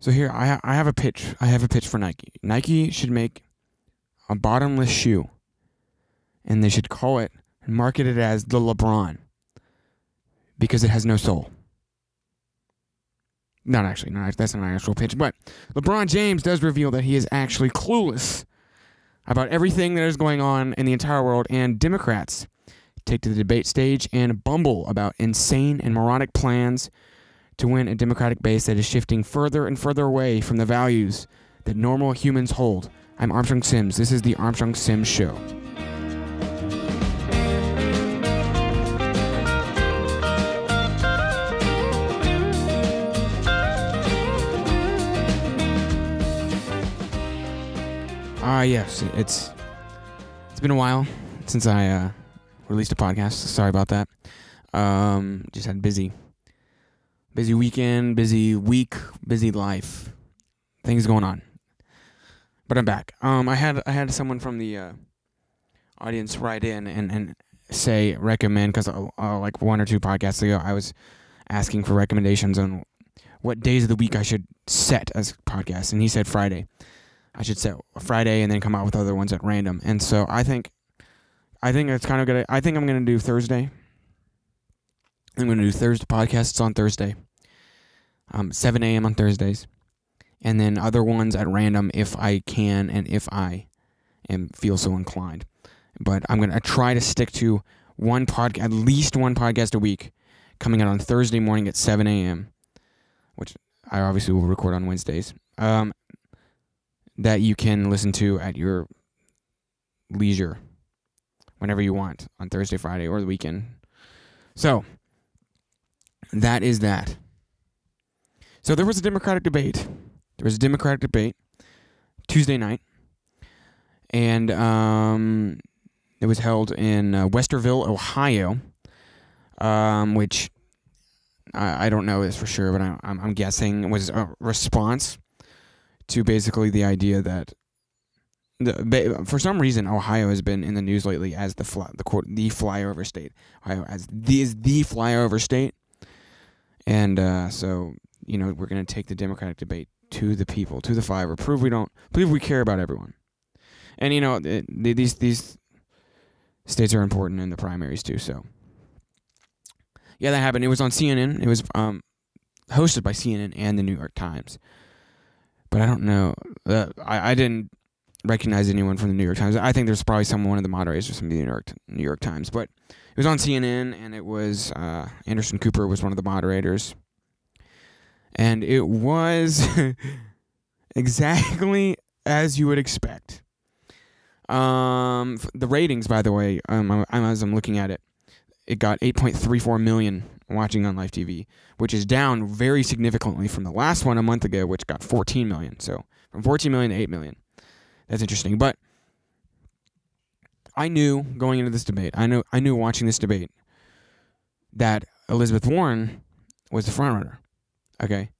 So here I I have a pitch. I have a pitch for Nike. Nike should make a bottomless shoe, and they should call it and market it as the LeBron because it has no soul. Not actually, not that's not an actual pitch, but LeBron James does reveal that he is actually clueless about everything that is going on in the entire world, and Democrats take to the debate stage and bumble about insane and moronic plans to win a Democratic base that is shifting further and further away from the values that normal humans hold. I'm Armstrong Sims. This is the Armstrong Sims Show. Ah, yes, it's it's been a while since I uh, released a podcast. Sorry about that. Um, just had busy, busy weekend, busy week, busy life. Things going on, but I'm back. Um, I had I had someone from the uh, audience write in and and say recommend because uh, uh, like one or two podcasts ago I was asking for recommendations on what days of the week I should set as podcasts, and he said Friday. I should set Friday and then come out with other ones at random. And so I think, I think it's kind of good. I think I'm gonna do Thursday. I'm gonna do Thursday podcasts on Thursday, um, 7 a.m. on Thursdays, and then other ones at random if I can and if I am feel so inclined. But I'm gonna try to stick to one pod, at least one podcast a week, coming out on Thursday morning at 7 a.m., which I obviously will record on Wednesdays. Um, that you can listen to at your leisure whenever you want on Thursday, Friday, or the weekend. So, that is that. So, there was a Democratic debate. There was a Democratic debate Tuesday night, and um, it was held in uh, Westerville, Ohio, um, which I, I, don't know this for sure, but I, I'm, I'm guessing was a response to basically the idea that the, for some reason Ohio has been in the news lately as the fly, the quote the flyover state. Ohio as the is the flyover state, and uh, so you know we're going to take the Democratic debate to the people, to the flyover, prove we don't prove we care about everyone, and you know it, these these states are important in the primaries too. So yeah, that happened. It was on CNN. It was um, hosted by CNN and the New York Times but I don't know. Uh, I I didn't recognize anyone from the New York Times. I think there's probably someone one of the moderators from the New York New York Times, but it was on CNN and it was uh, Anderson Cooper was one of the moderators, and it was exactly as you would expect. Um, the ratings, by the way, um, as I'm looking at it, it got 8.34 million watching on live TV, which is down very significantly from the last one a month ago, which got 14 million. So from 14 million to 8 million. That's interesting. But I knew going into this debate, I knew I knew watching this debate that Elizabeth Warren was the front runner. Okay.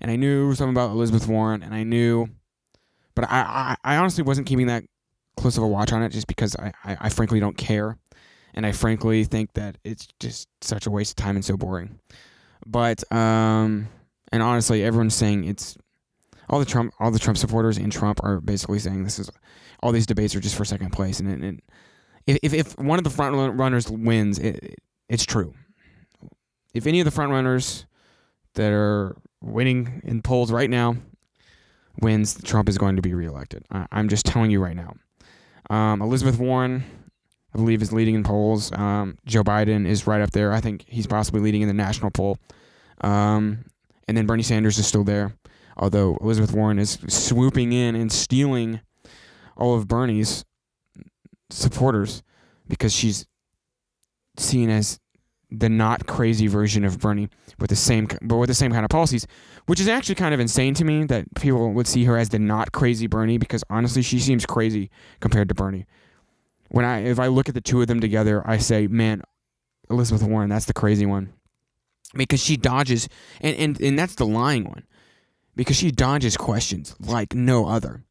And I knew something about Elizabeth Warren and I knew but I, I, I honestly wasn't keeping that close of a watch on it just because I, I, I frankly don't care and I frankly think that it's just such a waste of time and so boring. But um, and honestly, everyone's saying it's all the Trump all the Trump supporters in Trump are basically saying this is all these debates are just for second place, and, and if if one of the front runners wins, it, it's true. If any of the front runners that are winning in polls right now wins, Trump is going to be reelected. I, I'm just telling you right now. Um, Elizabeth Warren I believe, is leading in polls. Um, Joe Biden is right up there. I think he's possibly leading in the national poll. Um, and then Bernie Sanders is still there, although Elizabeth Warren is swooping in and stealing all of Bernie's supporters because she's seen as the not crazy version of Bernie with the same but with the same kind of policies, which is actually kind of insane to me that people would see her as the not crazy Bernie because honestly she seems crazy compared to Bernie when I if I look at the two of them together, I say, man, Elizabeth Warren, that's the crazy one. Because she dodges and, and, and that's the lying one. Because she dodges questions like no other.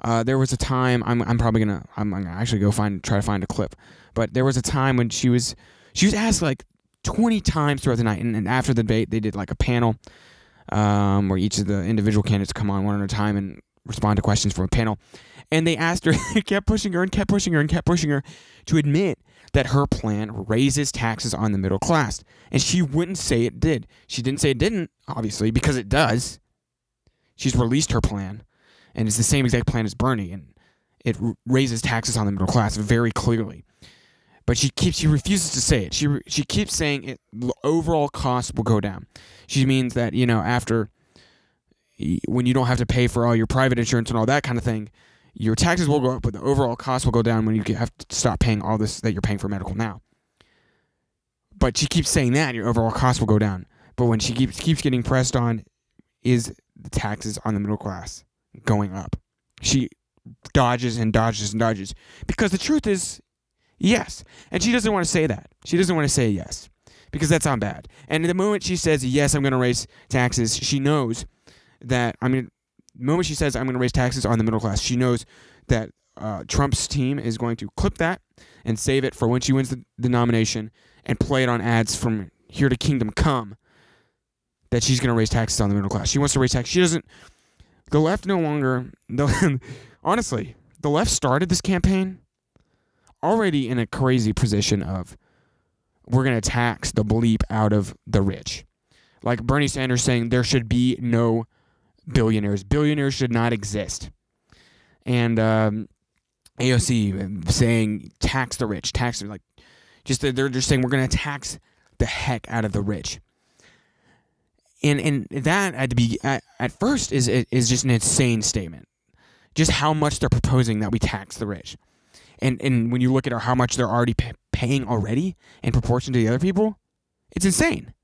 Uh, there was a time I'm I'm probably gonna I'm, gonna actually go find try to find a clip, but there was a time when she was she was asked like 20 times throughout the night, and, and after the debate they did like a panel um, where each of the individual candidates come on one at a time and respond to questions from a panel. And they asked her, kept pushing her and kept pushing her and kept pushing her to admit that her plan raises taxes on the middle class. And she wouldn't say it did. She didn't say it didn't, obviously, because it does. She's released her plan, and it's the same exact plan as Bernie, and it raises taxes on the middle class very clearly. But she keeps she refuses to say it. She she keeps saying it overall cost will go down. She means that, you know, after when you don't have to pay for all your private insurance and all that kind of thing, your taxes will go up, but the overall cost will go down when you have to stop paying all this that you're paying for medical now. But she keeps saying that your overall cost will go down. But when she keeps keeps getting pressed on, is the taxes on the middle class going up? She dodges and dodges and dodges because the truth is, yes, and she doesn't want to say that. She doesn't want to say yes because that's sounds bad. And the moment she says yes, I'm going to raise taxes, she knows that I mean the moment she says I'm going to raise taxes on the middle class, she knows that uh, Trump's team is going to clip that and save it for when she wins the, the nomination and play it on ads from here to Kingdom Come. That she's going to raise taxes on the middle class. She wants to raise taxes. She doesn't. The left no longer. The, honestly, the left started this campaign already in a crazy position of we're going to tax the bleep out of the rich. Like Bernie Sanders saying there should be no billionaires. Billionaires should not exist. And um, AOC saying tax the rich, tax them. like just they're just saying we're going to tax the heck out of the rich. And and that at the be at, at first is is just an insane statement. Just how much they're proposing that we tax the rich. And and when you look at how much they're already pay, paying already in proportion to the other people, it's insane.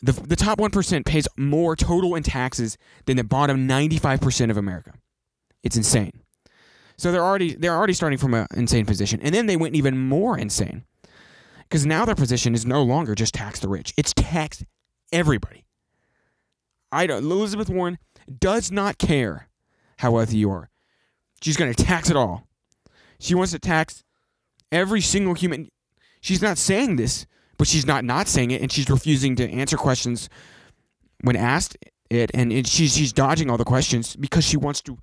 The, the top 1% pays more total in taxes than the bottom 95% of America. It's insane. So they're already they're already starting from an insane position. And then they went even more insane. Because now their position is no longer just tax the rich. It's tax everybody. I don't, Elizabeth Warren does not care how wealthy you are. She's going to tax it all. She wants to tax every single human. She's not saying this but she's not not saying it, and she's refusing to answer questions when asked it, and it, she's she's dodging all the questions because she wants to.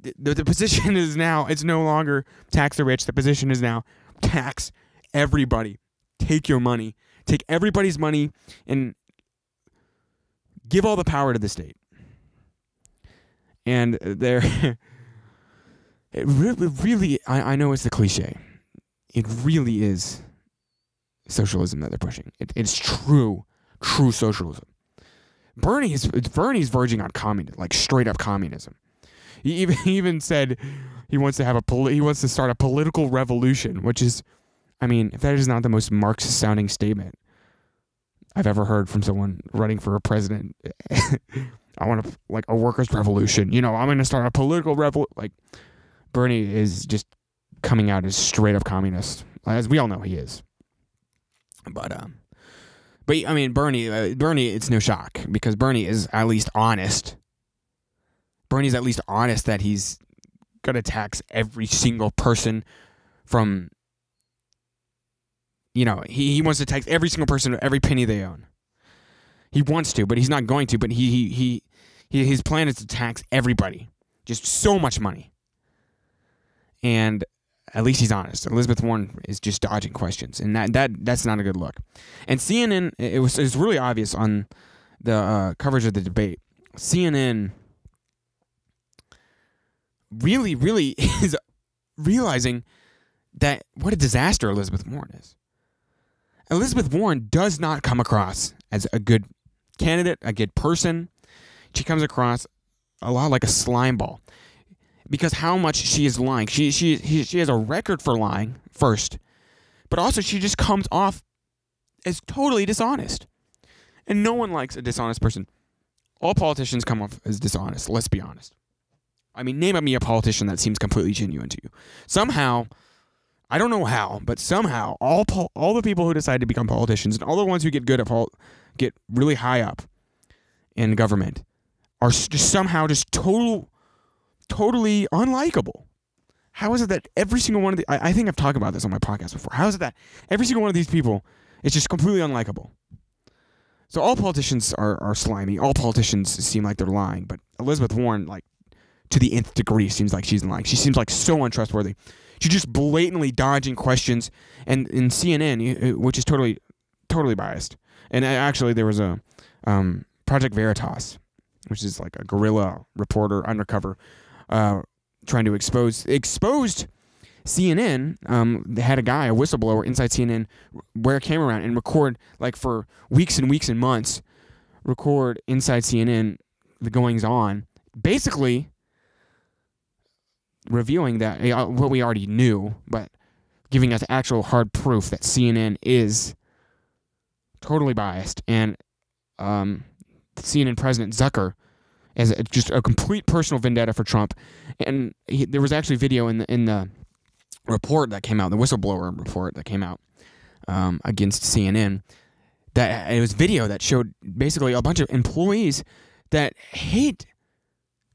The, the position is now it's no longer tax the rich. The position is now tax everybody. Take your money. Take everybody's money and give all the power to the state. And uh, there, it really, really, I, I know it's the cliche. It really is socialism that they're pushing. It, it's true, true socialism. Bernie is Bernie's verging on communism, like straight up communism. He even he even said he wants to have a poli- he wants to start a political revolution, which is, I mean, if that is not the most Marxist sounding statement I've ever heard from someone running for a president. I want to like a workers' revolution. You know, I'm going to start a political revolution. Like Bernie is just coming out as straight up communist, as we all know he is. But um, but I mean Bernie, uh, Bernie, it's no shock because Bernie is at least honest. Bernie's at least honest that he's gonna tax every single person from. You know, he, he wants to tax every single person every penny they own. He wants to, but he's not going to. But he he he, he his plan is to tax everybody, just so much money. And at least he's honest. Elizabeth Warren is just dodging questions, and that that that's not a good look. And CNN, it was it was really obvious on the uh, coverage of the debate. CNN really, really is realizing that what a disaster Elizabeth Warren is. Elizabeth Warren does not come across as a good candidate, a good person. She comes across a lot like a slime ball because how much she is lying. She she she has a record for lying first, but also she just comes off as totally dishonest. And no one likes a dishonest person. All politicians come off as dishonest, let's be honest. I mean, name me a politician that seems completely genuine to you. Somehow, I don't know how, but somehow all all the people who decide to become politicians and all the ones who get good at pol- get really high up in government are just somehow just total totally unlikable. How is it that every single one of the I, I think I've talked about this on my podcast before. How is it that every single one of these people is just completely unlikable? So all politicians are, are slimy. All politicians seem like they're lying, but Elizabeth Warren, like to the nth degree, seems like she's lying. She seems like so untrustworthy. She's just blatantly dodging questions, and in CNN, which is totally, totally biased. And actually, there was a um, Project Veritas, which is like a guerrilla reporter undercover, uh, trying to expose exposed CNN um, had a guy, a whistleblower inside CNN, wear a camera around and record like for weeks and weeks and months, record inside CNN the goings on, basically revealing that what we already knew, but giving us actual hard proof that CNN is totally biased and um, CNN President Zucker as a, just a complete personal vendetta for Trump. And he, there was actually video in the in the report that came out, the whistleblower report that came out um, against CNN, that it was video that showed basically a bunch of employees that hate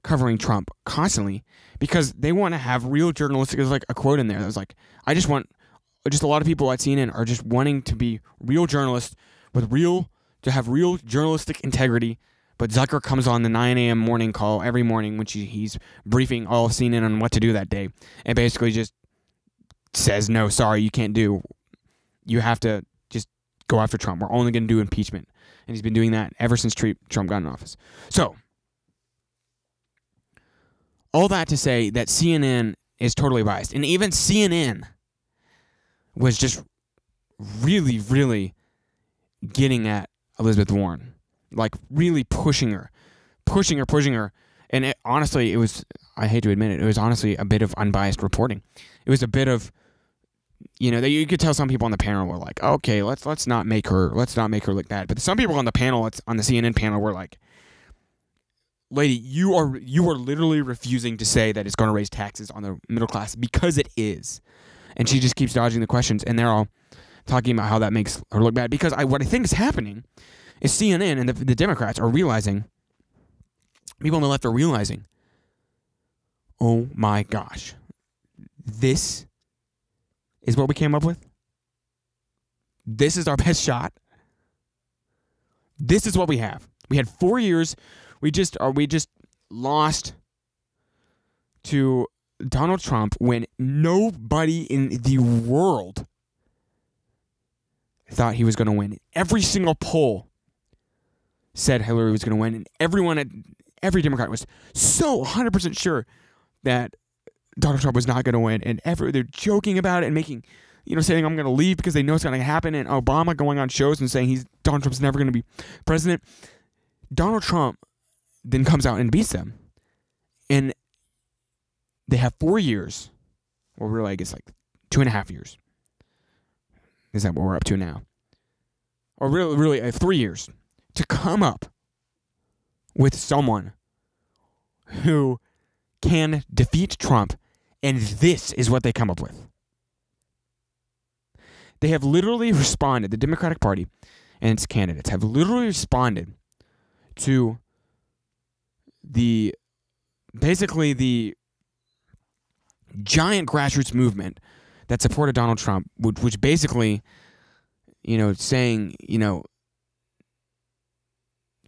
covering Trump constantly because they want to have real journalistic. There's like a quote in there that was like, "I just want." Just a lot of people at CNN are just wanting to be real journalists with real to have real journalistic integrity. But Zucker comes on the 9 a.m. morning call every morning when she, he's briefing all of CNN on what to do that day, and basically just says no, sorry, you can't do. You have to just go after Trump. We're only going to do impeachment, and he's been doing that ever since Trump got in office. So, all that to say that CNN is totally biased, and even CNN was just really, really getting at Elizabeth Warren, like really pushing her, pushing her, pushing her. And it, honestly, it was, I hate to admit it, it was honestly a bit of unbiased reporting. It was a bit of you know, that you could tell some people on the panel were like, okay, let's let's not make her let's not make her look bad. But some people on the panel, on the CNN panel, were like, lady, you are you are literally refusing to say that it's going to raise taxes on the middle class because it is, and she just keeps dodging the questions, and they're all talking about how that makes her look bad. Because I what I think is happening is CNN and the, the Democrats are realizing, people on the left are realizing, oh my gosh, this is what we came up with. This is our best shot. This is what we have. We had four years. We just are we just lost to Donald Trump when nobody in the world thought he was going to win. Every single poll said Hillary was going to win, and everyone at every Democrat was so 100% sure that Donald Trump was not going to win, and ever they're joking about it and making, you know, saying I'm going to leave because they know it's going to happen, and Obama going on shows and saying he's Donald Trump's never going to be president. Donald Trump then comes out and beats them, and they have four years, well, really, I guess like two and a half years. Is that what we're up to now? Or really, really, uh, three years to come up with someone who can defeat Trump and this is what they come up with. They have literally responded, the Democratic Party and its candidates have literally responded to the basically the giant grassroots movement that supported Donald Trump, which, which basically, you know, saying, you know,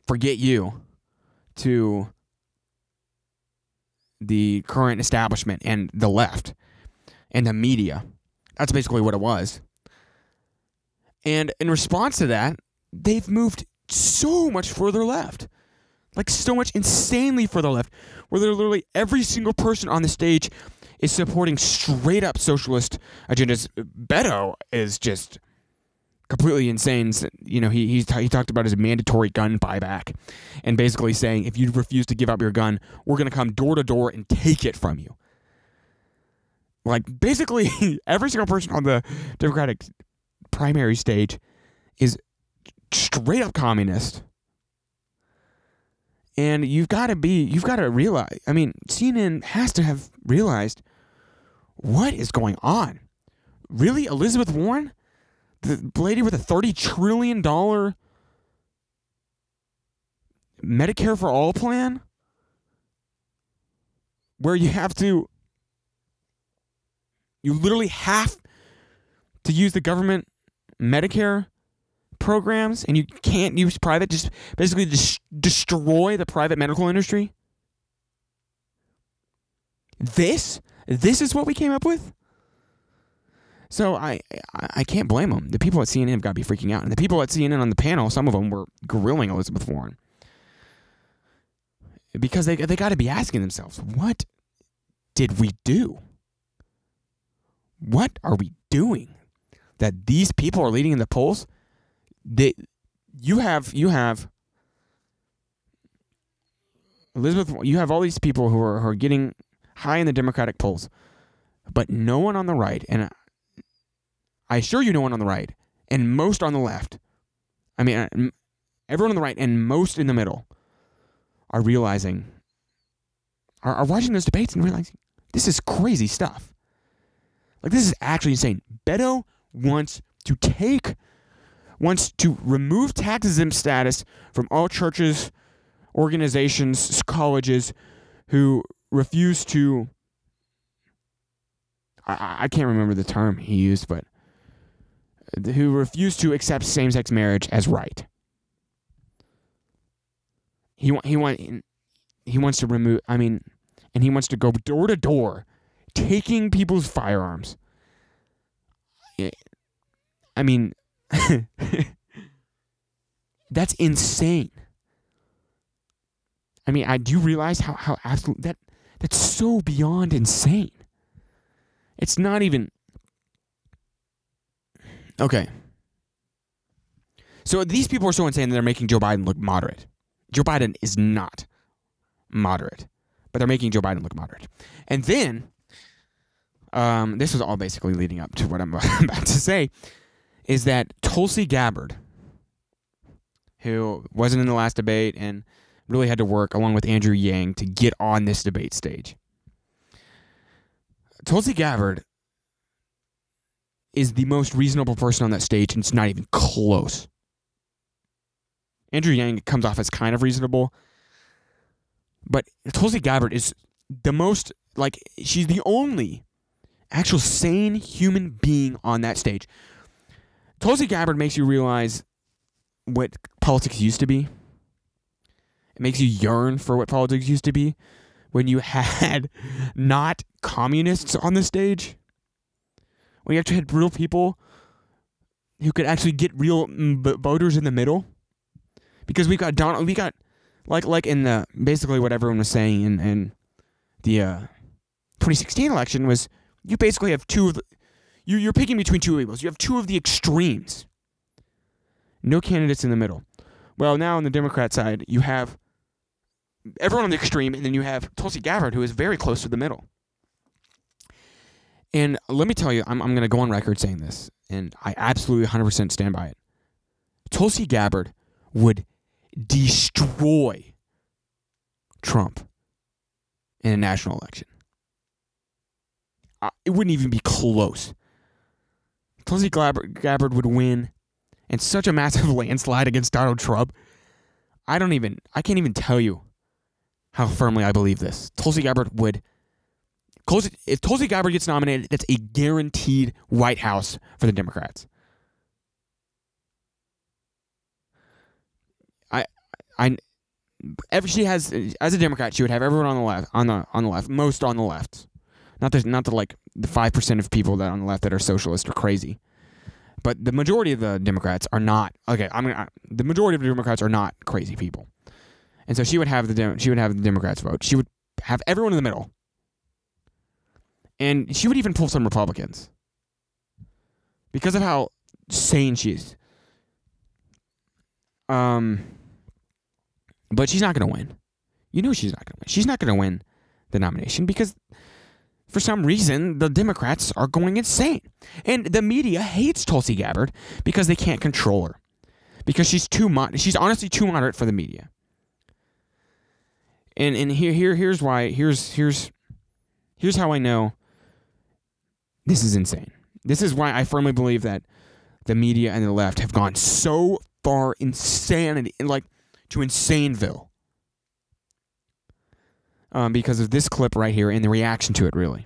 forget you to the current establishment and the left and the media. That's basically what it was. And in response to that, they've moved so much further left. Like so much insanely further left, where literally every single person on the stage is supporting straight up socialist agendas. Beto is just completely insane. You know, he he, he talked about his mandatory gun buyback, and basically saying if you refuse to give up your gun, we're going to come door to door and take it from you. Like basically, every single person on the Democratic primary stage is straight up communist. And you've got to be, you've got to realize, I mean, CNN has to have realized what is going on. Really? Elizabeth Warren? The lady with a thirty trillion dollar Medicare for all plan, where you have to, you literally have to use the government Medicare programs and you can't use private, just basically just destroy the private medical industry. This, this is what we came up with. So I, I, can't blame them. The people at CNN have got to be freaking out, and the people at CNN on the panel, some of them were grilling Elizabeth Warren because they they got to be asking themselves, what did we do? What are we doing? That these people are leading in the polls. They, you have you have Elizabeth. You have all these people who are who are getting high in the Democratic polls, but no one on the right, and I assure you, no one on the right, and most on the left. I mean, uh, everyone on the right and most in the middle are realizing, are, are watching those debates and realizing this is crazy stuff. Like this is actually insane. Beto wants to take, wants to remove tax exempt status from all churches, organizations, colleges who refuse to. I, I can't remember the term he used, but who refuse to accept same sex marriage as right. He he want he wants to remove. I mean, and he wants to go door to door, taking people's firearms. I mean, that's insane. I mean, I do realize how how absolute that that's so beyond insane. It's not even okay. So these people are so insane that they're making Joe Biden look moderate. Joe Biden is not moderate, but they're making Joe Biden look moderate. And then, um, this was all basically leading up to what I'm about to say, is that Tulsi Gabbard, who wasn't in the last debate and really had to work along with Andrew Yang to get on this debate stage. Tulsi Gabbard is the most reasonable person on that stage, and it's not even close. Andrew Yang comes off as kind of reasonable, but Tulsi Gabbard is the most like she's the only actual sane human being on that stage. Tulsi Gabbard makes you realize what politics used to be. It makes you yearn for what politics used to be when you had not communists on the stage. You actually had real people who could actually get real voters in the middle because we got Donald. We got like like in the basically what everyone was saying in in the uh, 2016 election was you basically have two of the, you you're picking between two evils. You have two of the extremes. No candidates in the middle. Well, now on the Democrat side, you have everyone on the extreme, and then you have Tulsi Gabbard, who is very close to the middle. And let me tell you, I'm, I'm going to go on record saying this, and I absolutely 100% stand by it. Tulsi Gabbard would destroy Trump in a national election. Uh, it wouldn't even be close. Tulsi Gabbard would win in such a massive landslide against Donald Trump. I don't even, I can't even tell you how firmly I believe this. Tulsi Gabbard would, if Tulsi Gabbard gets nominated, that's a guaranteed White House for the Democrats. I I, every she has as a Democrat, she would have everyone on the left, on the on the left, most on the left. Not the not the like the five percent of people that on the left that are socialist or crazy, but the majority of the Democrats are not. Okay, I'm gonna, the majority of the Democrats are not crazy people, and so she would have the she would have the Democrats vote. She would have everyone in the middle, and she would even pull some Republicans because of how sane she is. Um but she's not going to win. You know she's not going to win. She's not going to win the nomination because for some reason the Democrats are going insane. And the media hates Tulsi Gabbard because they can't control her. Because she's too mo- she's honestly too moderate for the media. And and here here here's why here's here's here's how I know this is insane. This is why I firmly believe that the media and the left have gone so far insanity like to Insaneville. Um, because of this clip right here and the reaction to it, really.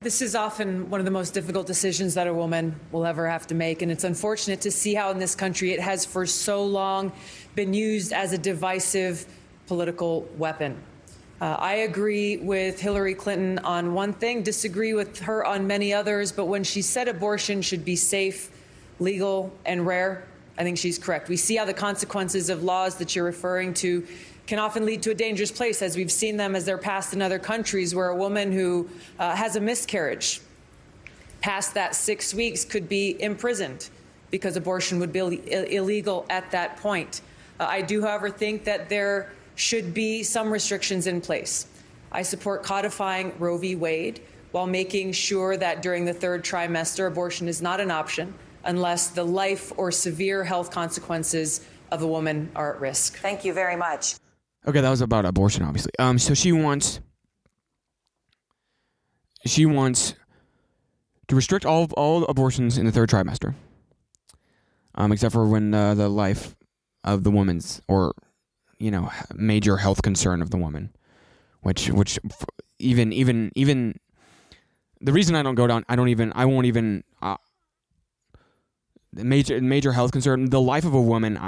This is often one of the most difficult decisions that a woman will ever have to make. And it's unfortunate to see how in this country it has for so long been used as a divisive political weapon. Uh, I agree with Hillary Clinton on one thing, disagree with her on many others. But when she said abortion should be safe, legal, and rare, I think she's correct. We see how the consequences of laws that you're referring to can often lead to a dangerous place, as we've seen them as they're passed in other countries, where a woman who uh, has a miscarriage past that six weeks could be imprisoned because abortion would be Ill- illegal at that point. Uh, I do, however, think that there should be some restrictions in place. I support codifying Roe v. Wade while making sure that during the third trimester, abortion is not an option unless the life or severe health consequences of a woman are at risk. Thank you very much. Okay, that was about abortion, obviously. Um, so she wants she wants to restrict all all abortions in the third trimester, um, except for when uh, the life of the woman's or you know major health concern of the woman, which which even even even the reason I don't go down, I don't even I won't even uh, major major health concern, the life of a woman.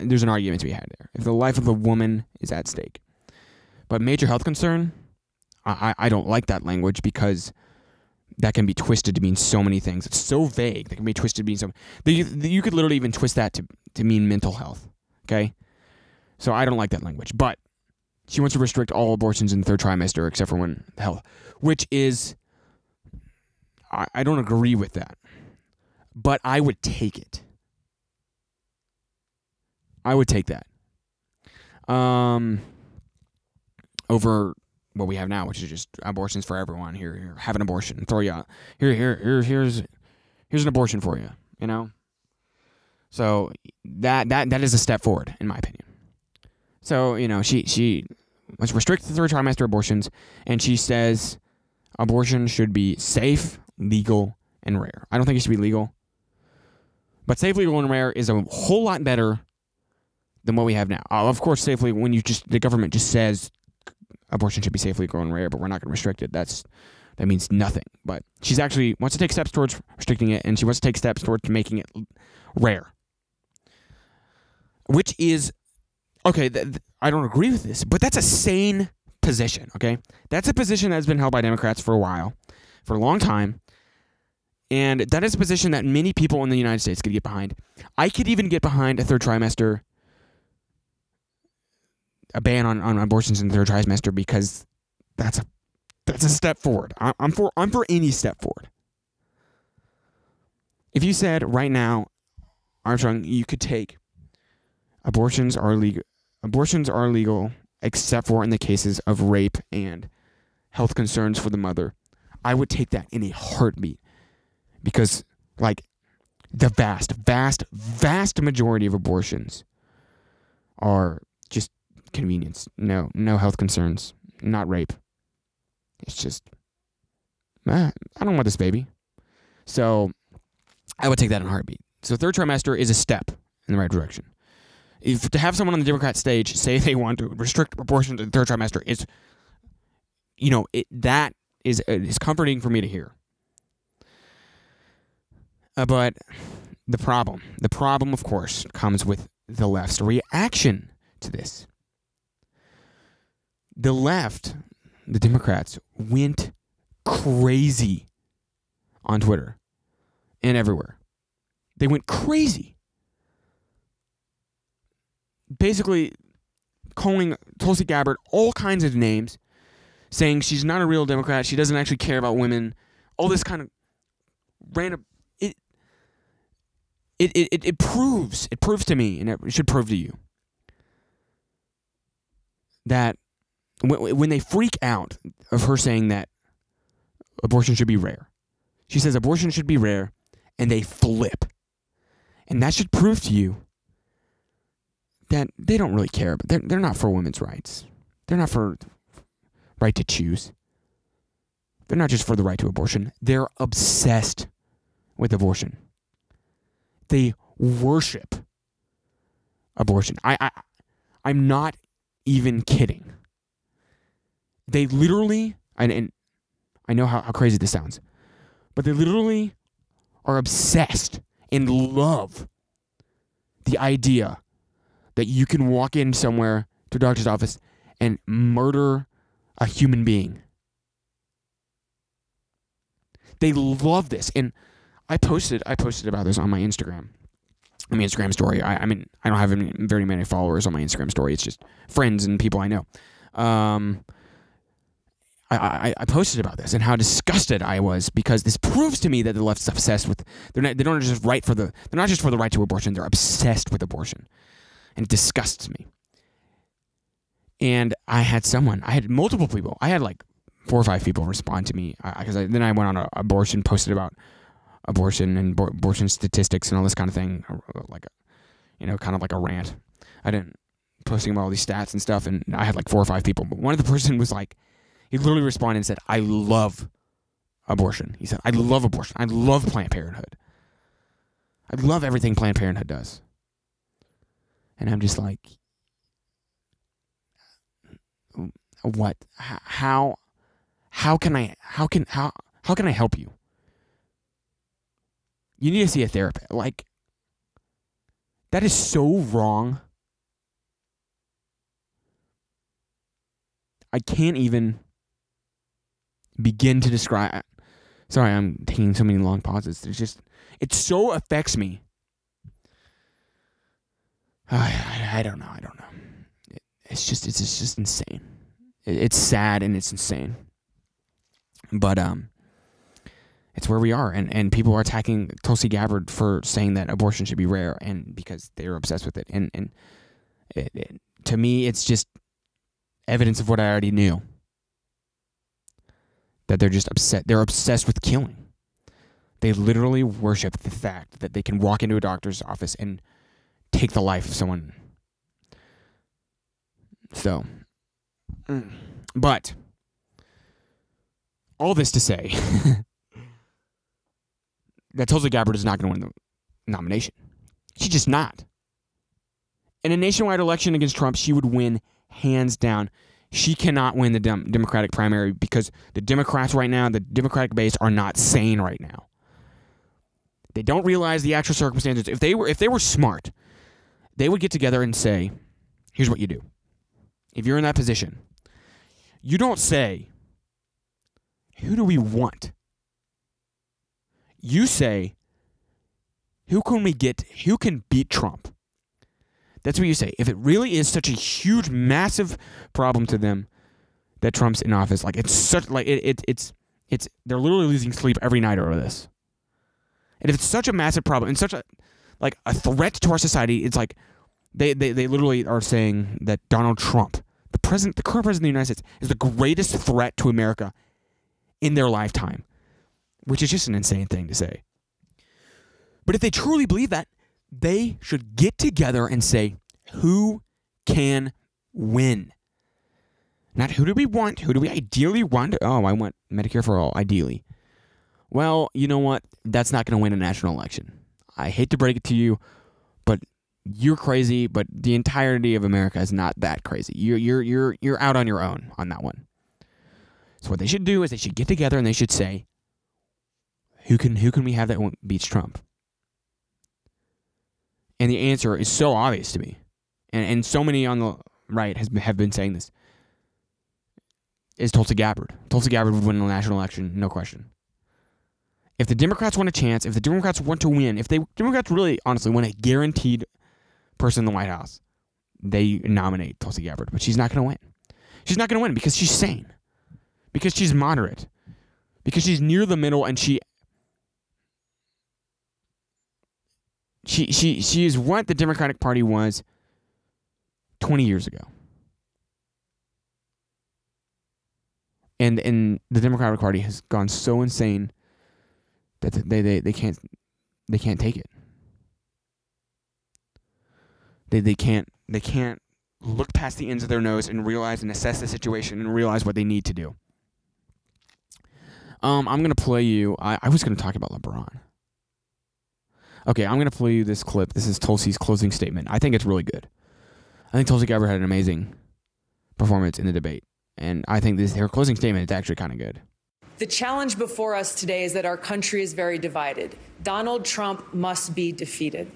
There's an argument to be had there. If the life of a woman is at stake, but major health concern, I, I don't like that language because that can be twisted to mean so many things. It's so vague that can be twisted to mean so. You, you could literally even twist that to to mean mental health. Okay, so I don't like that language. But she wants to restrict all abortions in the third trimester except for when health, which is I, I don't agree with that, but I would take it. I would take that. Um, over what we have now, which is just abortions for everyone. Here, here, have an abortion, throw you out. Here, here, here, here's here's an abortion for you. You know. So that that that is a step forward, in my opinion. So you know, she she wants to the third trimester abortions, and she says abortion should be safe, legal, and rare. I don't think it should be legal, but safe, legal, and rare is a whole lot better than what we have now. Uh, of course, safely when you just the government just says abortion should be safely grown rare, but we're not going to restrict it. That's that means nothing. But she's actually wants to take steps towards restricting it, and she wants to take steps towards making it rare, which is okay. Th- th- I don't agree with this, but that's a sane position. Okay, that's a position that's been held by Democrats for a while, for a long time. And that is a position that many people in the United States could get behind. I could even get behind a third trimester a ban on, on abortions in the third trimester because that's a that's a step forward. I, I'm for I'm for any step forward. If you said right now, Armstrong, you could take abortions are legal. Abortions are legal except for in the cases of rape and health concerns for the mother. I would take that in a heartbeat because, like, the vast, vast, vast majority of abortions are just convenience. No, no health concerns. Not rape. It's just, I don't want this baby. So I would take that in a heartbeat. So third trimester is a step in the right direction. If to have someone on the Democrat stage say they want to restrict abortion to the third trimester is, you know, it, that is uh, is comforting for me to hear. Uh, but the problem, the problem, of course, comes with the left's reaction to this the left, the Democrats, went crazy on Twitter and everywhere. They went crazy. Basically, calling Tulsi Gabbard all kinds of names, saying she's not a real Democrat, she doesn't actually care about women, all this kind of random. It, it, it, it proves, it proves to me, and it should prove to you, that when they freak out of her saying that abortion should be rare, she says abortion should be rare, and they flip. And that should prove to you that they don't really care, but they're, they're not for women's rights. They're not for right to choose. They're not just for the right to abortion. They're obsessed with abortion. They worship abortion. I, I I'm not even kidding they literally and, and I know how, how crazy this sounds. But they literally are obsessed and love the idea that you can walk in somewhere to a doctor's office and murder a human being. They love this. And I posted I posted about this on my Instagram. I mean Instagram story. I, I mean I don't have very many followers on my Instagram story. It's just friends and people I know. Um, I, I, I posted about this and how disgusted I was because this proves to me that the left's obsessed with they're not, they don't just right for the they're not just for the right to abortion they're obsessed with abortion and it disgusts me. And I had someone I had multiple people I had like four or five people respond to me because then I went on abortion posted about abortion and abor- abortion statistics and all this kind of thing uh, like a, you know kind of like a rant. I didn't posting about all these stats and stuff and I had like four or five people but one of the person was like he literally responded and said, I love abortion. He said, I love abortion. I love Planned Parenthood. I love everything Planned Parenthood does. And I'm just like, what? How? How can I? How can how? How can I help you? You need to see a therapist. Like, that is so wrong. I can't even begin to describe. Sorry, I'm taking so many long pauses. There's just it so affects me. I, I, I don't know. I don't know. It, it's just it's, it's just insane. It, it's sad and it's insane. But um, it's where we are, and and people are attacking Tulsi Gabbard for saying that abortion should be rare, and because they're obsessed with it, and and it, it, to me, it's just evidence of what I already knew that they're just upset. They're obsessed with killing. They literally worship the fact that they can walk into a doctor's office and take the life of someone. So, mm. but all this to say that Tulsi Gabbard is not going to win the nomination. She's just not. In a nationwide election against Trump, she would win hands down she cannot win the dem- Democratic primary because the Democrats right now, the Democratic base, are not sane right now. They don't realize the actual circumstances. If they were, if they were smart, they would get together and say, "Here's what you do. If you're in that position, you don't say, who do we want? You say, who can we get? Who can beat Trump?" That's what you say. If it really is such a huge, massive problem to them that Trump's in office, like it's such like it, it it's it's they're literally losing sleep every night over this. And if it's such a massive problem and such a like a threat to our society, it's like they, they, they literally are saying that Donald Trump, the president, the current president of the United States, is the greatest threat to America in their lifetime, which is just an insane thing to say. But if they truly believe that, they should get together and say, who can win? Not who do we want? Who do we ideally want? Oh, I want Medicare for all, ideally. Well, you know what? That's not going to win a national election. I hate to break it to you, but you're crazy, but the entirety of America is not that crazy. You're you're you're you're out on your own on that one. So what they should do is they should get together and they should say, who can who can we have that beats Trump? And the answer is so obvious to me. And, and so many on the right has been, have been saying this. Is Tulsi Gabbard. Tulsi Gabbard would win the national election, no question. If the Democrats want a chance, if the Democrats want to win, if they Democrats really honestly want a guaranteed person in the White House, they nominate Tulsi Gabbard. But she's not going to win. She's not going to win because she's sane, because she's moderate, because she's near the middle, and she she she she is what the Democratic Party was 20 years ago. And and the Democratic Party has gone so insane that they they, they can't they can't take it. They they can't they can't look past the ends of their nose and realize and assess the situation and realize what they need to do. Um, I'm gonna play you. I, I was gonna talk about LeBron. Okay, I'm to play you this clip. This is Tulsi's closing statement. I think it's really good. I think Tulsi Gabbard had an amazing performance in the debate. And I think this her closing statement is actually kind of good. The challenge before us today is that our country is very divided. Donald Trump must be defeated.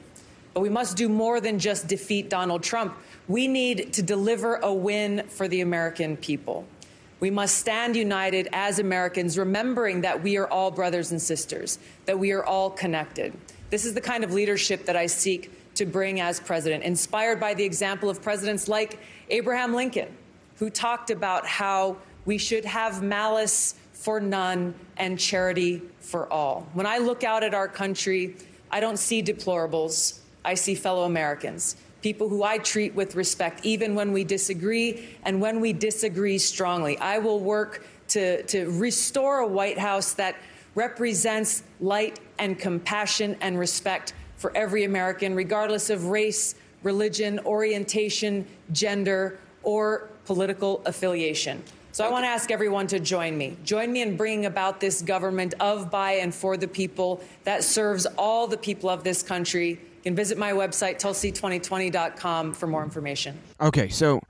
But we must do more than just defeat Donald Trump. We need to deliver a win for the American people. We must stand united as Americans, remembering that we are all brothers and sisters, that we are all connected. This is the kind of leadership that I seek to bring as president, inspired by the example of presidents like Abraham Lincoln, who talked about how we should have malice for none and charity for all. When I look out at our country, I don't see deplorables, I see fellow Americans people who I treat with respect, even when we disagree and when we disagree strongly. I will work to, to restore a White House that represents light and compassion and respect for every American, regardless of race, religion, orientation, gender, or political affiliation. So I want to ask everyone to join me. Join me in bringing about this government of, by, and for the people that serves all the people of this country you can visit my website, tulsi2020.com, for more information. Okay, so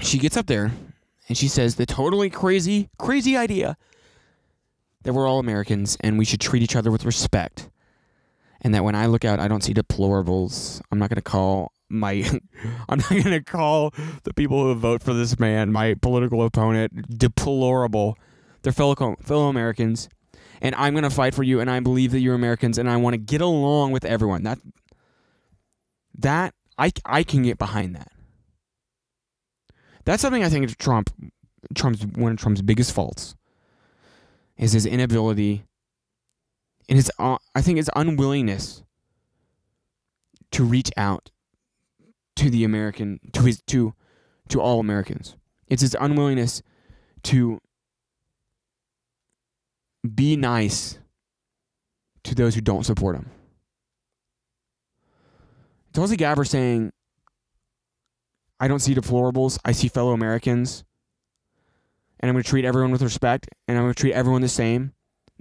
she gets up there and she says the totally crazy, crazy idea that we're all Americans and we should treat each other with respect. And that when I look out, I don't see deplorables. I'm not going to call my I'm not going to call the people who vote for this man, my political opponent, deplorable. They're fellow fellow Americans and I'm going to fight for you and I believe that you're Americans and I want to get along with everyone. That that I I can get behind that. That's something I think Trump Trump's one of Trump's biggest faults is his inability and his uh, I think his unwillingness to reach out to the American to his to to all Americans. It's his unwillingness to be nice to those who don't support him. Tulsi Gabbard saying, I don't see deplorables, I see fellow Americans, and I'm going to treat everyone with respect, and I'm going to treat everyone the same,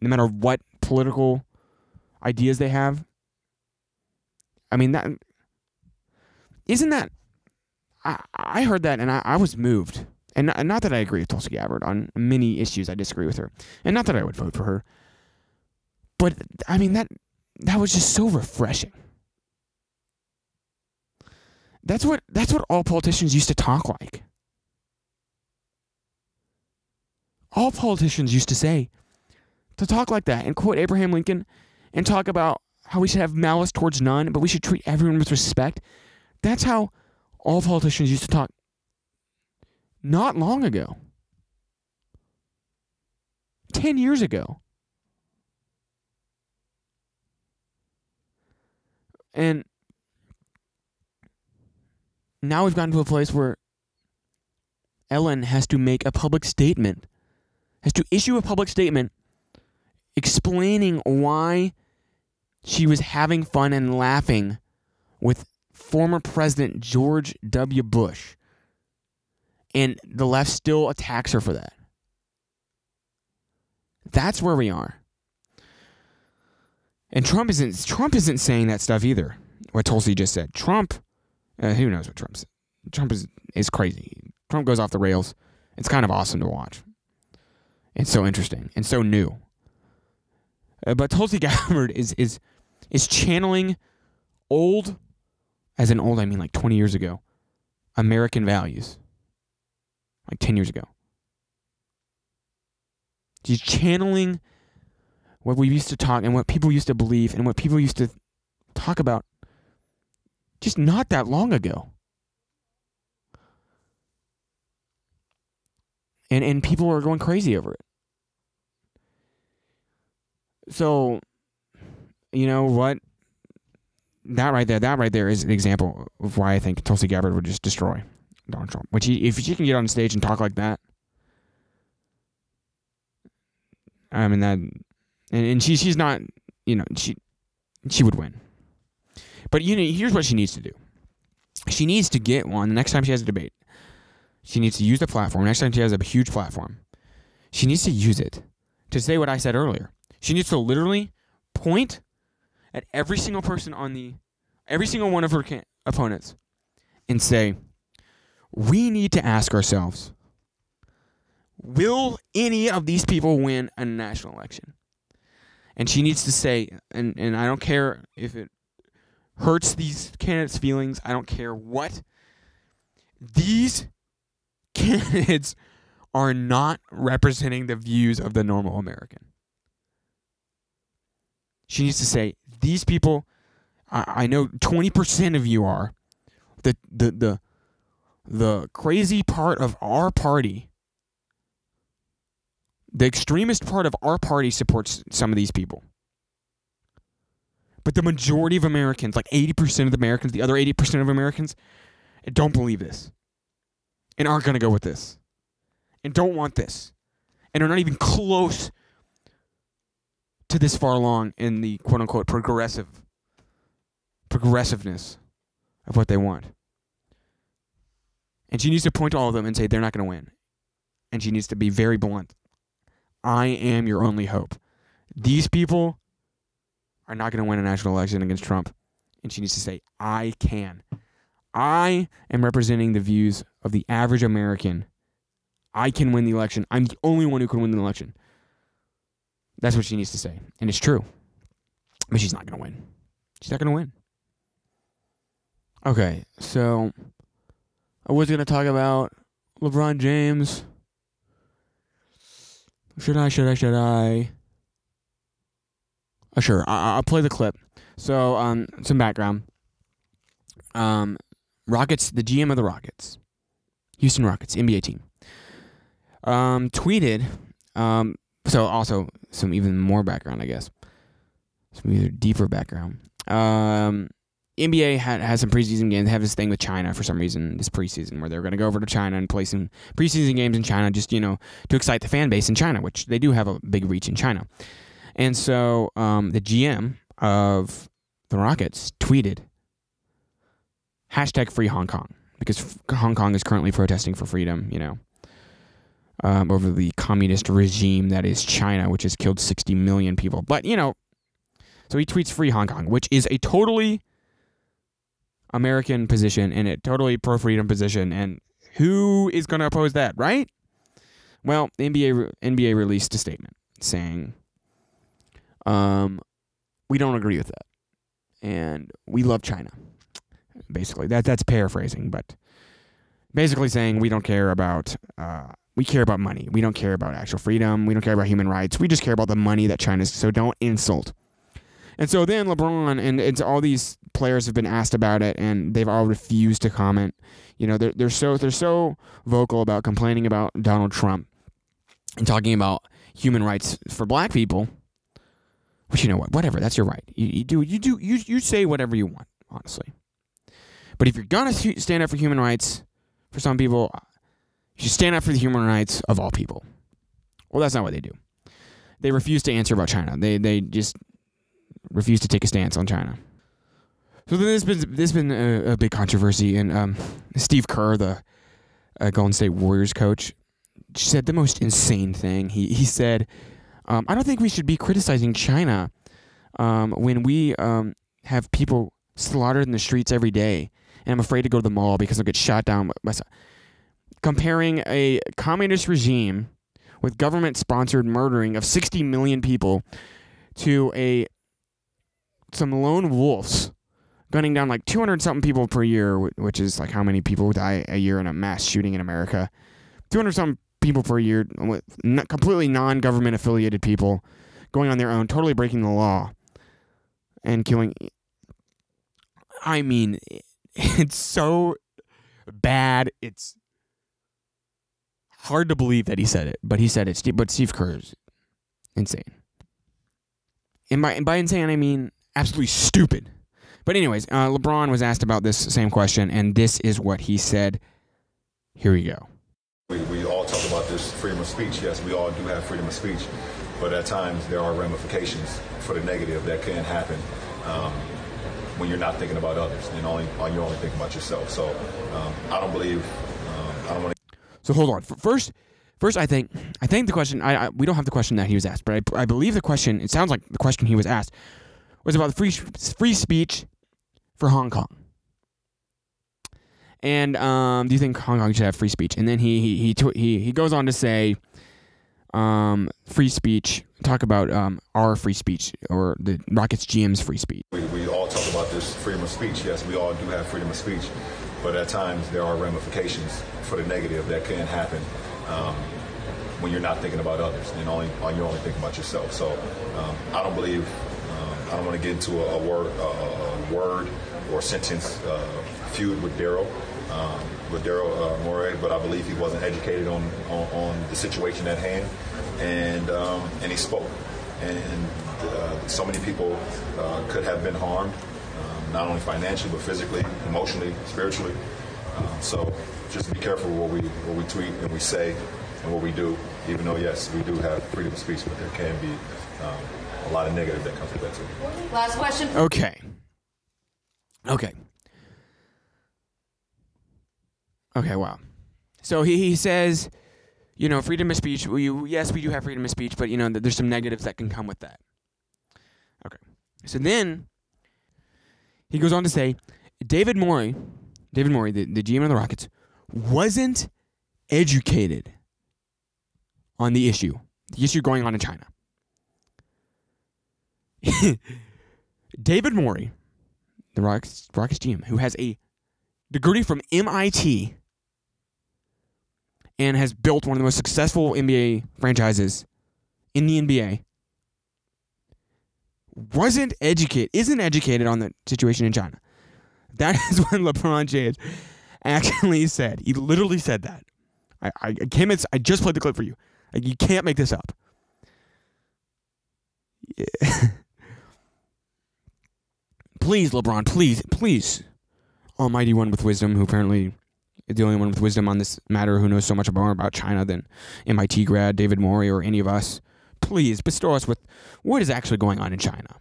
no matter what political ideas they have. I mean, that isn't that. I, I heard that and I, I was moved. And not, not that I agree with Tulsi Gabbard on many issues, I disagree with her, and not that I would vote for her. But I mean that that was just so refreshing. That's what that's what all politicians used to talk like. All politicians used to say to talk like that and quote Abraham Lincoln and talk about how we should have malice towards none, but we should treat everyone with respect. That's how all politicians used to talk not long ago. 10 years ago. And now we've gotten to a place where Ellen has to make a public statement, has to issue a public statement explaining why she was having fun and laughing with former President George W. Bush and the left still attacks her for that. That's where we are. And Trump isn't Trump isn't saying that stuff either. What Tulsi just said. Trump, uh, who knows what Trump's Trump is is crazy. Trump goes off the rails. It's kind of awesome to watch. It's so interesting and so new. Uh, but Tulsi Gabbard is is is channeling old, as in old I mean like twenty years ago, American values like 10 years ago. She's channeling what we used to talk and what people used to believe and what people used to talk about just not that long ago. And and people are going crazy over it. So you know what? That right there, that right there is an example of why I think Tulsi Gabbard would just destroy Donald Trump. Which he, if she can get on stage and talk like that, I mean that, and, and she she's not, you know, she she would win. But you know, here's what she needs to do. She needs to get one the next time she has a debate. She needs to use the platform. Next time she has a huge platform, she needs to use it to say what I said earlier. She needs to literally point at every single person on the, every single one of her can- opponents, and say, we need to ask ourselves will any of these people win a national election? And she needs to say, and, and I don't care if it hurts these candidates' feelings, I don't care what. These candidates are not representing the views of the normal American. She needs to say, these people, I, I know 20% of you are. The, the, the, the crazy part of our party, the extremist part of our party supports some of these people. But the majority of Americans, like 80% of the Americans, the other 80% of Americans, don't believe this and aren't going to go with this and don't want this and are not even close to this far along in the quote unquote progressive progressiveness of what they want. And she needs to point to all of them and say they're not going to win. And she needs to be very blunt. I am your only hope. These people are not going to win a national election against Trump. And she needs to say, I can. I am representing the views of the average American. I can win the election. I'm the only one who can win the election. That's what she needs to say. And it's true. But she's not going to win. She's not going to win. Okay, so I was going to talk about LeBron James. Should I, should I, should I? Oh, sure, I- I'll play the clip. So, um, some background. Um, Rockets, the GM of the Rockets, Houston Rockets, NBA team, um, tweeted. Um, so also some even more background, I guess. Some either deeper background. Um, NBA had has some preseason games. They have this thing with China for some reason this preseason where they're going to go over to China and play some preseason games in China, just you know to excite the fan base in China, which they do have a big reach in China. And so um, the GM of the Rockets tweeted hashtag free Hong Kong because Hong Kong is currently protesting for freedom, you know, um, over the communist regime that is China, which has killed 60 million people. But, you know, so he tweets free Hong Kong, which is a totally American position and a totally pro freedom position. And who is going to oppose that, right? Well, the NBA, NBA released a statement saying, um, we don't agree with that. And we love China basically. That that's paraphrasing, but basically saying we don't care about uh, we care about money. We don't care about actual freedom. We don't care about human rights. We just care about the money that China's. So don't insult. And so then LeBron and it's all these players have been asked about it, and they've all refused to comment. You know, they're they're so they're so vocal about complaining about Donald Trump and talking about human rights for black people. But you know what? Whatever. That's your right. You, you do you do you you say whatever you want. Honestly. But if you're gonna stand up for human rights for some people, should stand up for the human rights of all people. Well, that's not what they do. They refuse to answer about China. They they just refuse to take a stance on China. So then there's been there's been a, a big controversy, and um, Steve Kerr, the uh, Golden State Warriors coach, said the most insane thing. He he said, um, "I don't think we should be criticizing China um, when we um, have people slaughtered in the streets every day and I'm afraid to go to the mall because I'll get shot down. Comparing a communist regime with government sponsored murdering of 60 million people to a some lone wolves gunning down like 200 something people per year, which is like how many people die a year in a mass shooting in America. 200 something people per year completely non government affiliated people going on their own, totally breaking the law and killing. I mean, it's so bad. It's hard to believe that he said it, but he said it. But Steve Kerr is insane. And by, and by insane, I mean absolutely stupid. But, anyways, uh, LeBron was asked about this same question, and this is what he said. Here we go. We, we all talk about this freedom of speech. Yes, we all do have freedom of speech, but at times there are ramifications for the negative that can happen. Um, when you're not thinking about others and only you're only thinking about yourself. So um, I don't believe um, I don't want to. So hold on. First, first I think I think the question I, I, we don't have the question that he was asked, but I, I believe the question. It sounds like the question he was asked was about the free free speech for Hong Kong. And um, do you think Hong Kong should have free speech? And then he he he tw- he, he goes on to say, um, free speech. Talk about um, our free speech or the Rockets GM's free speech. We, we all talk about this freedom of speech. Yes, we all do have freedom of speech, but at times there are ramifications for the negative that can happen um, when you're not thinking about others and only you're only thinking about yourself. So um, I don't believe um, I don't want to get into a, a word a, a word or sentence uh, feud with Daryl. Um, with Daryl uh, Morey, but I believe he wasn't educated on, on, on the situation at hand, and um, and he spoke, and uh, so many people uh, could have been harmed, not only financially but physically, emotionally, spiritually. Um, so just be careful what we what we tweet and we say and what we do. Even though yes, we do have freedom of speech, but there can be um, a lot of negative that comes with that too. Last question. Okay. Okay. Okay, wow. So he, he says, you know, freedom of speech. We, yes, we do have freedom of speech, but, you know, there's some negatives that can come with that. Okay. So then he goes on to say David Morey, David Morey, the, the GM of the Rockets, wasn't educated on the issue, the issue going on in China. David Morey, the Rockets, Rockets GM, who has a degree from MIT and has built one of the most successful NBA franchises in the NBA, wasn't educated, isn't educated on the situation in China. That is what LeBron James actually said. He literally said that. I, I, came. I just played the clip for you. Like you can't make this up. Yeah. please, LeBron, please, please, Almighty One with wisdom, who apparently is the only one with wisdom on this matter, who knows so much more about China than MIT grad David Morey or any of us. Please bestow us with what is actually going on in China.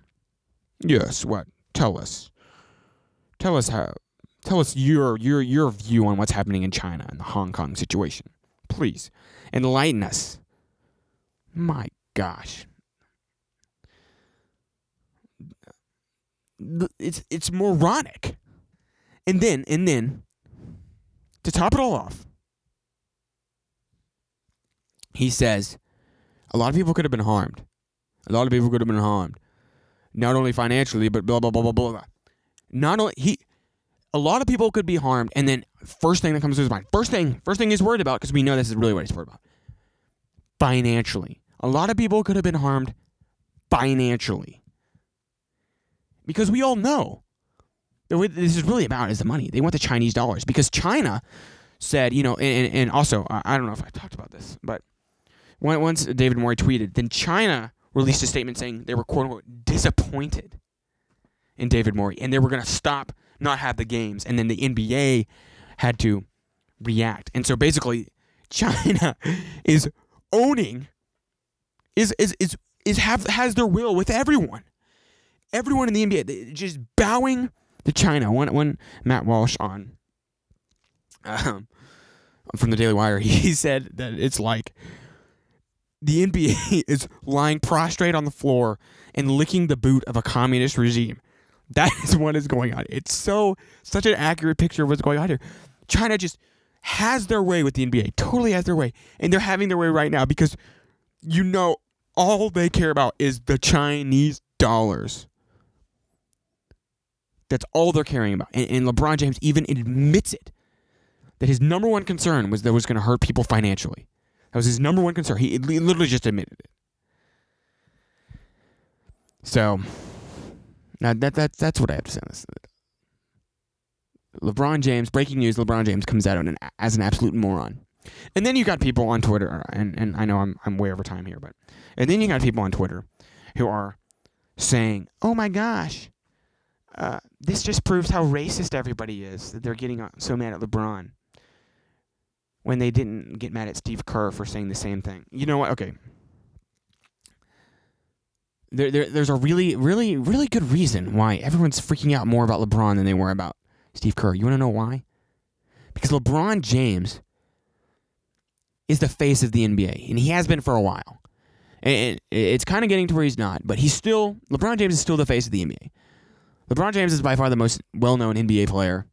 Yes, what? Tell us. Tell us how. Tell us your your your view on what's happening in China and the Hong Kong situation. Please enlighten us. My gosh. It's it's moronic. And then and then to top it all off, he says a lot of people could have been harmed. A lot of people could have been harmed. Not only financially, but blah blah blah blah blah. Not only he a lot of people could be harmed, and then first thing that comes to his mind, first thing, first thing he's worried about, because we know this is really what he's worried about. Financially. A lot of people could have been harmed financially. Because we all know what this is really about is the money. They want the Chinese dollars. Because China said, you know, and, and also, I don't know if I talked about this, but once David Morey tweeted, then China released a statement saying they were quote unquote disappointed in David Morey and they were going to stop, not have the games. And then the NBA had to react. And so basically, China is owning, is, is, is, is have, has their will with everyone. Everyone in the NBA just bowing to China. When, when Matt Walsh on um, from the Daily Wire, he said that it's like the NBA is lying prostrate on the floor and licking the boot of a communist regime. That is what is going on. It's so such an accurate picture of what's going on here. China just has their way with the NBA, totally has their way, and they're having their way right now because you know all they care about is the Chinese dollars. That's all they're caring about. And, and LeBron James even admits it that his number one concern was that it was going to hurt people financially. That was his number one concern. He, literally just admitted it. So, now that, that that's what I have to say on this. LeBron James, breaking news: LeBron James comes out an, as an absolute moron. And then you got people on Twitter, and, and I know I'm I'm way over time here, but and then you got people on Twitter who are saying, "Oh my gosh, uh, this just proves how racist everybody is that they're getting so mad at LeBron when they didn't get mad at Steve Kerr for saying the same thing." You know what? Okay. There, there, there's a really, really, really good reason why everyone's freaking out more about LeBron than they were about Steve Kerr. You want to know why? Because LeBron James is the face of the NBA, and he has been for a while. And it's kind of getting to where he's not, but he's still LeBron James is still the face of the NBA. LeBron James is by far the most well-known NBA player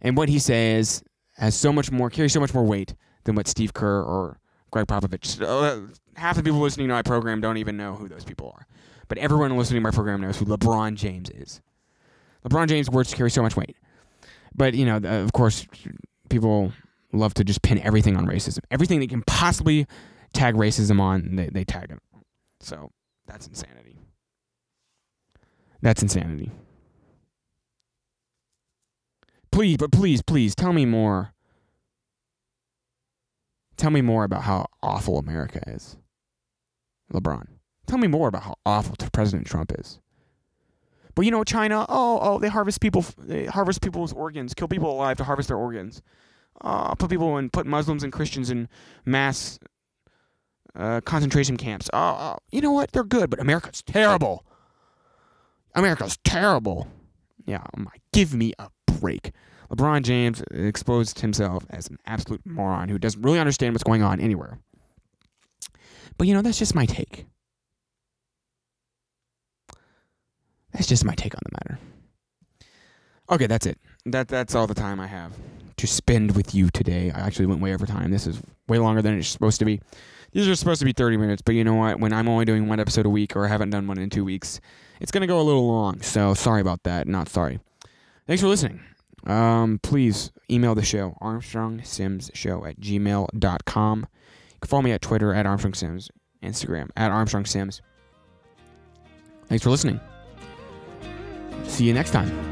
And what he says has so much more, carries so much more weight than what Steve Kerr or Gregg Popovich. Uh, half the people listening to my program don't even know who those people are. But everyone listening to my program knows who LeBron James is. LeBron James' words carry so much weight. But, you know, of course, people love to just pin everything on racism. Everything they can possibly tag racism on, they, they tag it. So that's insanity. That's insanity. Please, but please, please tell me more. Tell me more about how awful America is. LeBron. Tell me more about how awful President Trump is. But you know, China, oh, oh, they harvest people, they harvest people's organs, kill people alive to harvest their organs. Uh, put people and put Muslims and Christians in mass uh, concentration camps. Oh, oh, you know what? They're good, but America's terrible. America's terrible. Yeah, oh my, give me a break. LeBron James exposed himself as an absolute moron who doesn't really understand what's going on anywhere. But you know, that's just my take. That's just my take on the matter. Okay, that's it. That that's all the time I have to spend with you today. I actually went way over time. This is way longer than it's supposed to be. These are supposed to be 30 minutes, but you know what? When I'm only doing one episode a week or I haven't done one in two weeks, it's going to go a little long. So sorry about that. Not sorry. Thanks for listening. Um, please email the show, Armstrong Sims Show at gmail.com. You can follow me at Twitter at Armstrong Sims, Instagram at Armstrong Sims. Thanks for listening. See you next time.